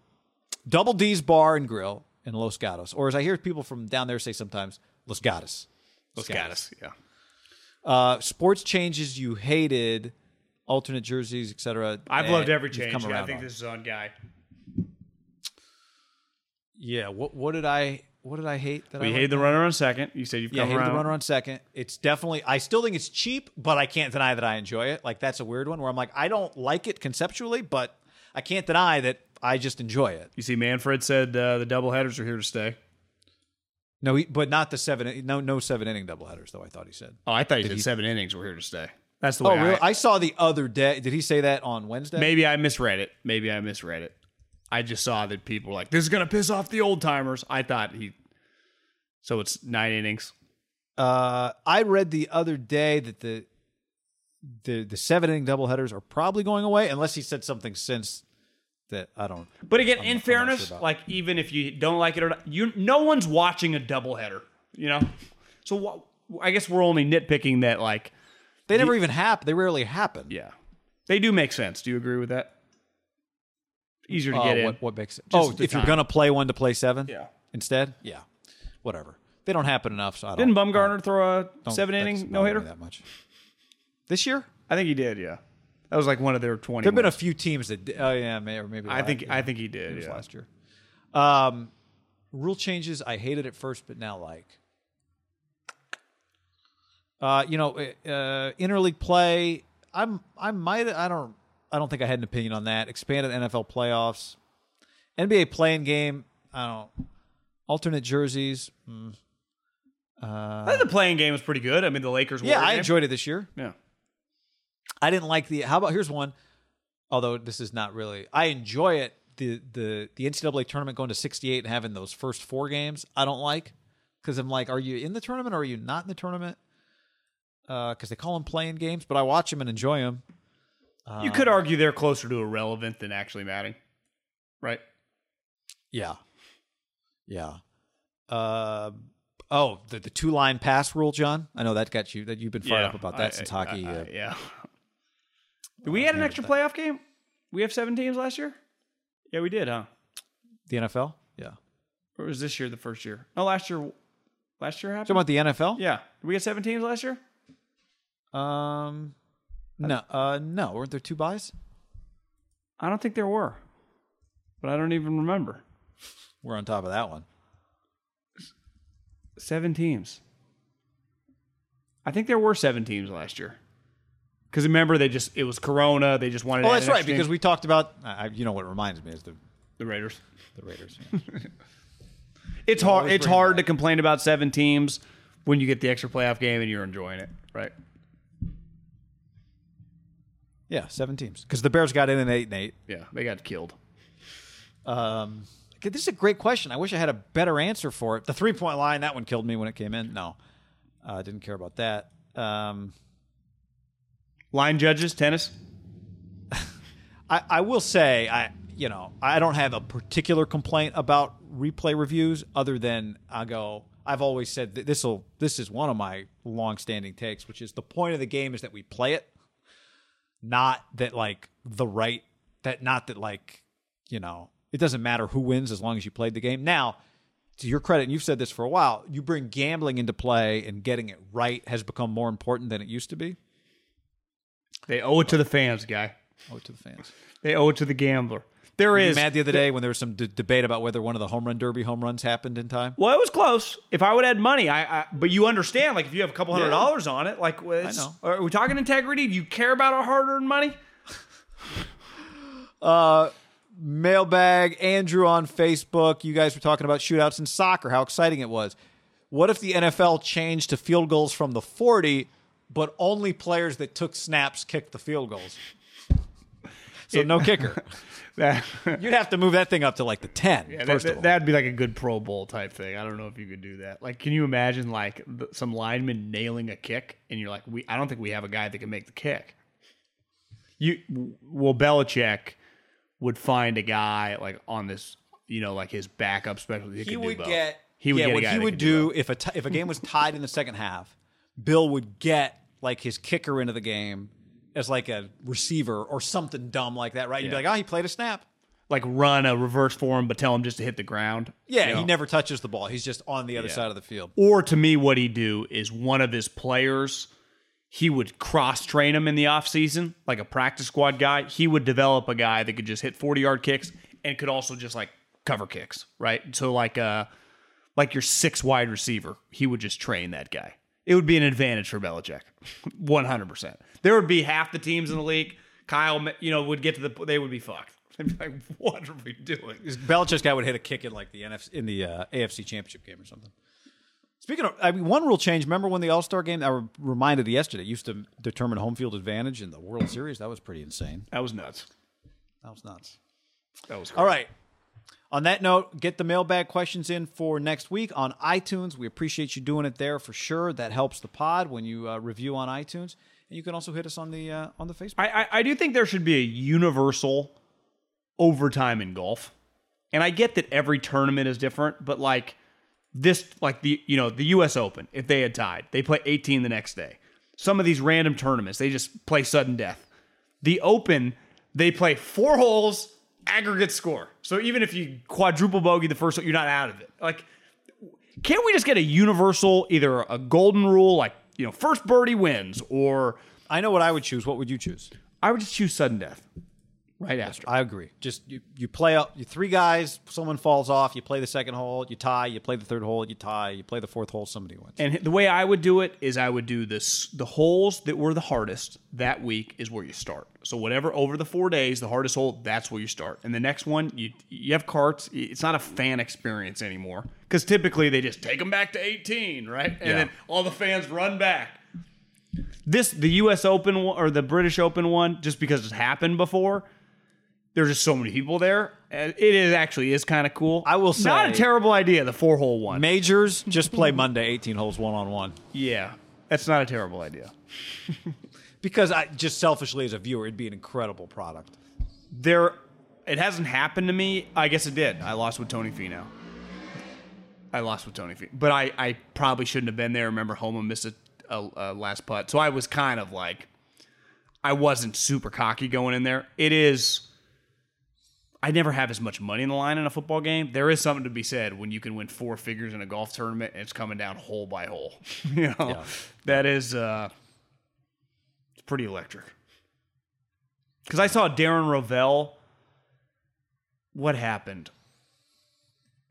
Double D's Bar and Grill in Los Gatos, or as I hear people from down there say sometimes, Los Gatos. Los Gatos. Yeah. Uh, sports changes you hated, alternate jerseys, etc. I've loved every change. come Yeah, I think on. this is on guy. Yeah. What what did I what did I hate? That I We liked? hated the runner on second. You said you've Yeah, come hated around. the runner on second. It's definitely. I still think it's cheap, but I can't deny that I enjoy it. Like that's a weird one where I'm like, I don't like it conceptually, but I can't deny that I just enjoy it. You see, Manfred said uh, the double headers are here to stay. No, he, but not the seven. No, no seven inning double headers though. I thought he said. Oh, I thought you said he- seven innings were here to stay. That's the Oh, way really? I, I saw the other day. Did he say that on Wednesday? Maybe I misread it. Maybe I misread it. I just saw that people were like, "This is gonna piss off the old timers." I thought he. So it's nine innings. Uh, I read the other day that the the the seven inning doubleheaders are probably going away, unless he said something since that I don't. But again, I'm- in I'm fairness, sure like even if you don't like it or not, you no one's watching a doubleheader. You know, so what, I guess we're only nitpicking that. Like, They never even happen. They rarely happen. yeah, they do make sense. Do you agree with that? Easier to Uh, get in. what, what makes it? Just Oh, the if you're time. gonna play one to play seven, Yeah. instead, yeah, whatever. They don't happen enough, so I Didn't don't. Bumgarner throw a don't- seven inning no hitter? that much this year. I think he did. Yeah, that was like one of their twenty. There've been a few teams that. di- Oh yeah, may, or maybe. I think I think he it did. was Yeah. last year. Um, rule changes I hated at first, but now like. Uh, you know, uh, interleague play. I'm I might I don't I don't think I had an opinion on that. Expanded NFL playoffs, NBA play-in game. I don't alternate jerseys. mm. I think the play-in game was pretty good. I mean, the Lakers. Yeah, I game. enjoyed it this year. Yeah, I didn't like the. How about here's one? Although this is not really, I enjoy it. The the the NCAA tournament going to 68 and having those first four games. I don't like because I'm like, are you in the tournament or are you not in the tournament? Because they call them play-in games, but I watch them and enjoy them. you could argue they're closer to irrelevant than actually matting, right? Yeah, yeah. Uh, oh, the the two line pass rule, John. I know that got you. That you've been fired up about that I- since I- hockey. I- uh, yeah. Did we had an extra playoff game? We have seven teams last year. Yeah, we did, huh? the NFL. Yeah. Or was this year the first year? No, last year. Last year happened. Talking about the NFL. yeah, did we get seven teams last year? Um. No. Uh. No. Weren't there two buys? I don't think there were, but I don't even remember. We're on top of that one. Seven teams. I think there were seven teams last year. Because remember, they just it was Corona. They just wanted. Oh, that's right. Because we talked about. I, you know what reminds me is the the Raiders. the Raiders. yeah. It's hard. It's hard to complain about seven teams when you get the extra playoff game and you're enjoying it, right? Yeah, seven teams. Because the Bears got in at eight and eight. Yeah, they got killed. Um, this is a great question. I wish I had a better answer for it. The three point line that one killed me when it came in. No. Uh, didn't care about that. Um, Line judges, tennis. I, I will say I you know I don't have a particular complaint about replay reviews other than I go I've always said this will this is one of my long-standing takes which is the point of the game is that we play it not that like the right that not that like you know it doesn't matter who wins as long as you played the game now to your credit and you've said this for a while you bring gambling into play and getting it right has become more important than it used to be They owe it to the fans, guy. Owe it to the fans They owe it to the gambler. There Were mad the other day when there was some d- debate about whether one of the home run derby home runs happened in time? Well, it was close. If I would add money, I, I but you understand, like if you have a couple hundred dollars on it, like it's, know. Are we talking integrity? Do you care about our hard-earned money? uh, Mailbag, Andrew on Facebook. You guys were talking about shootouts in soccer, how exciting it was. What if the NFL changed to field goals from the 40, but only players that took snaps kicked the field goals? So no kicker. That, You'd have to move that thing up to like the 10, yeah, first that, of all. that'd be like a good Pro Bowl type thing. I don't know if you could do that. Like, can you imagine like th- some lineman nailing a kick, and you're like, we? I don't think we have a guy that can make the kick. You, well, Belichick would find a guy like on this, you know, like his backup special. he could do would both. get He would yeah, get a what guy he that would could do do if a t- if a game was tied in the second half, Bill would get like his kicker into the game as like a receiver or something dumb like that, right? You'd be like, oh, he played a snap. like run a reverse for him, but tell him just to hit the ground. Yeah, you know? he never touches the ball. He's just on the other Yeah. side of the field. Or to me, what he'd do is one of his players, he would cross train him in the offseason, like a practice squad guy. He would develop a guy that could just hit 40 yard kicks and could also just like cover kicks, right? So like uh like your six wide receiver, he would just train that guy. It would be an advantage for Belichick. 100%. There would be half the teams in the league. Kyle, you know, would get to the, they would be fucked. They'd be like, what are we doing? Belichick's guy would hit a kick in like the NFC in the uh, AFC Championship game or something. Speaking of, I mean, one rule change. Remember when the All Star game? I was reminded yesterday used to determine home field advantage in the World Series. That was pretty insane. That was nuts. That was nuts. That was All right. On that note, get the mailbag questions in for next week on iTunes. We appreciate you doing it there for sure. That helps the pod when you uh, review on iTunes, and you can also hit us on the uh, on the Facebook. I, I, I do think there should be a universal overtime in golf. And I get that every tournament is different, but like this, like the, you know, the US Open, if they had tied, they play 18 the next day. Some of these random tournaments, they just play sudden death. The Open, they play four holes, aggregate score. So even if you quadruple bogey the first, you're not out of it. Like, can't we just get a universal, either a golden rule, like, you know, first birdie wins, or I know what I would choose. What would you choose? I would just choose sudden death right after. I agree. Just you, you play up you three guys, someone falls off, you play the second hole, you tie, you play the third hole, you tie, you play the fourth hole, somebody wins. And the way I would do it is I would do this the holes that were the hardest that week is where you start. So whatever over the 4 days, the hardest hole, that's where you start. And the next one, you you have carts, it's not a fan experience anymore cuz typically they just take them back to 18, right? And Yeah. then all the fans run back. This the US Open or the British Open one just because it's happened before. There's just so many people there. It is actually is kind of cool. I will say, not a terrible idea. The four hole one. Majors just play Monday 18 holes one on one. Yeah, that's not a terrible idea. Because I just selfishly as a viewer, it'd be an incredible product. There, it hasn't happened to me. I guess it did. I lost with Tony Finau. I lost with Tony Finau, but I, I probably shouldn't have been there. Remember, Homa missed a, a, a last putt, so I was kind of like, I wasn't super cocky going in there. It is. I never have as much money in the line in a football game. There is something to be said when you can win four figures in a golf tournament and it's coming down hole by hole. you know, that is uh, it's pretty electric. Because I saw Darren Rovell. What happened?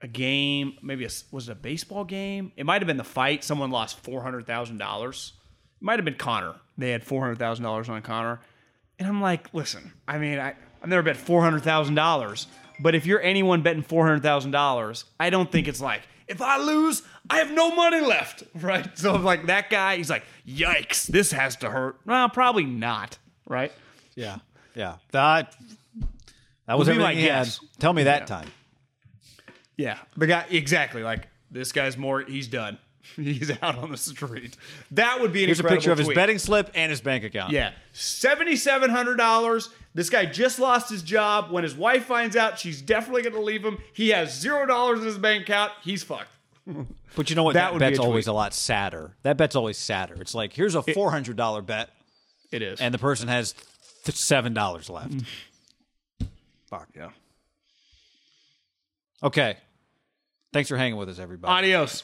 A game, maybe a, was it a baseball game? It might have been the fight. Someone lost four hundred thousand dollars. It might have been Conor. They had four hundred thousand dollars on Conor, and I'm like, listen, I mean, I I've never bet four hundred thousand dollars, but if you're anyone betting four hundred thousand dollars, I don't think it's like if I lose, I have no money left, right? So I'm like that guy, he's like, yikes, this has to hurt. Well, probably not, right? Yeah. Yeah. That that was Would be everything my had. guess. Tell me that time. Yeah, the guy exactly like this guy's more. He's done. He's out on the street. That would be an Here's a picture of his tweet. betting slip and his bank account. Yeah, seventy-seven hundred dollars. This guy just lost his job. When his wife finds out, she's definitely going to leave him. He has zero dollars in his bank account. He's fucked. But you know what? That That, would be bet's a always a lot sadder. That bet's always sadder. It's like here's a four hundred dollar bet, It is. and the person has th- seven dollars left. Mm. fuck yeah. Okay. Thanks for hanging with us, everybody. Adios.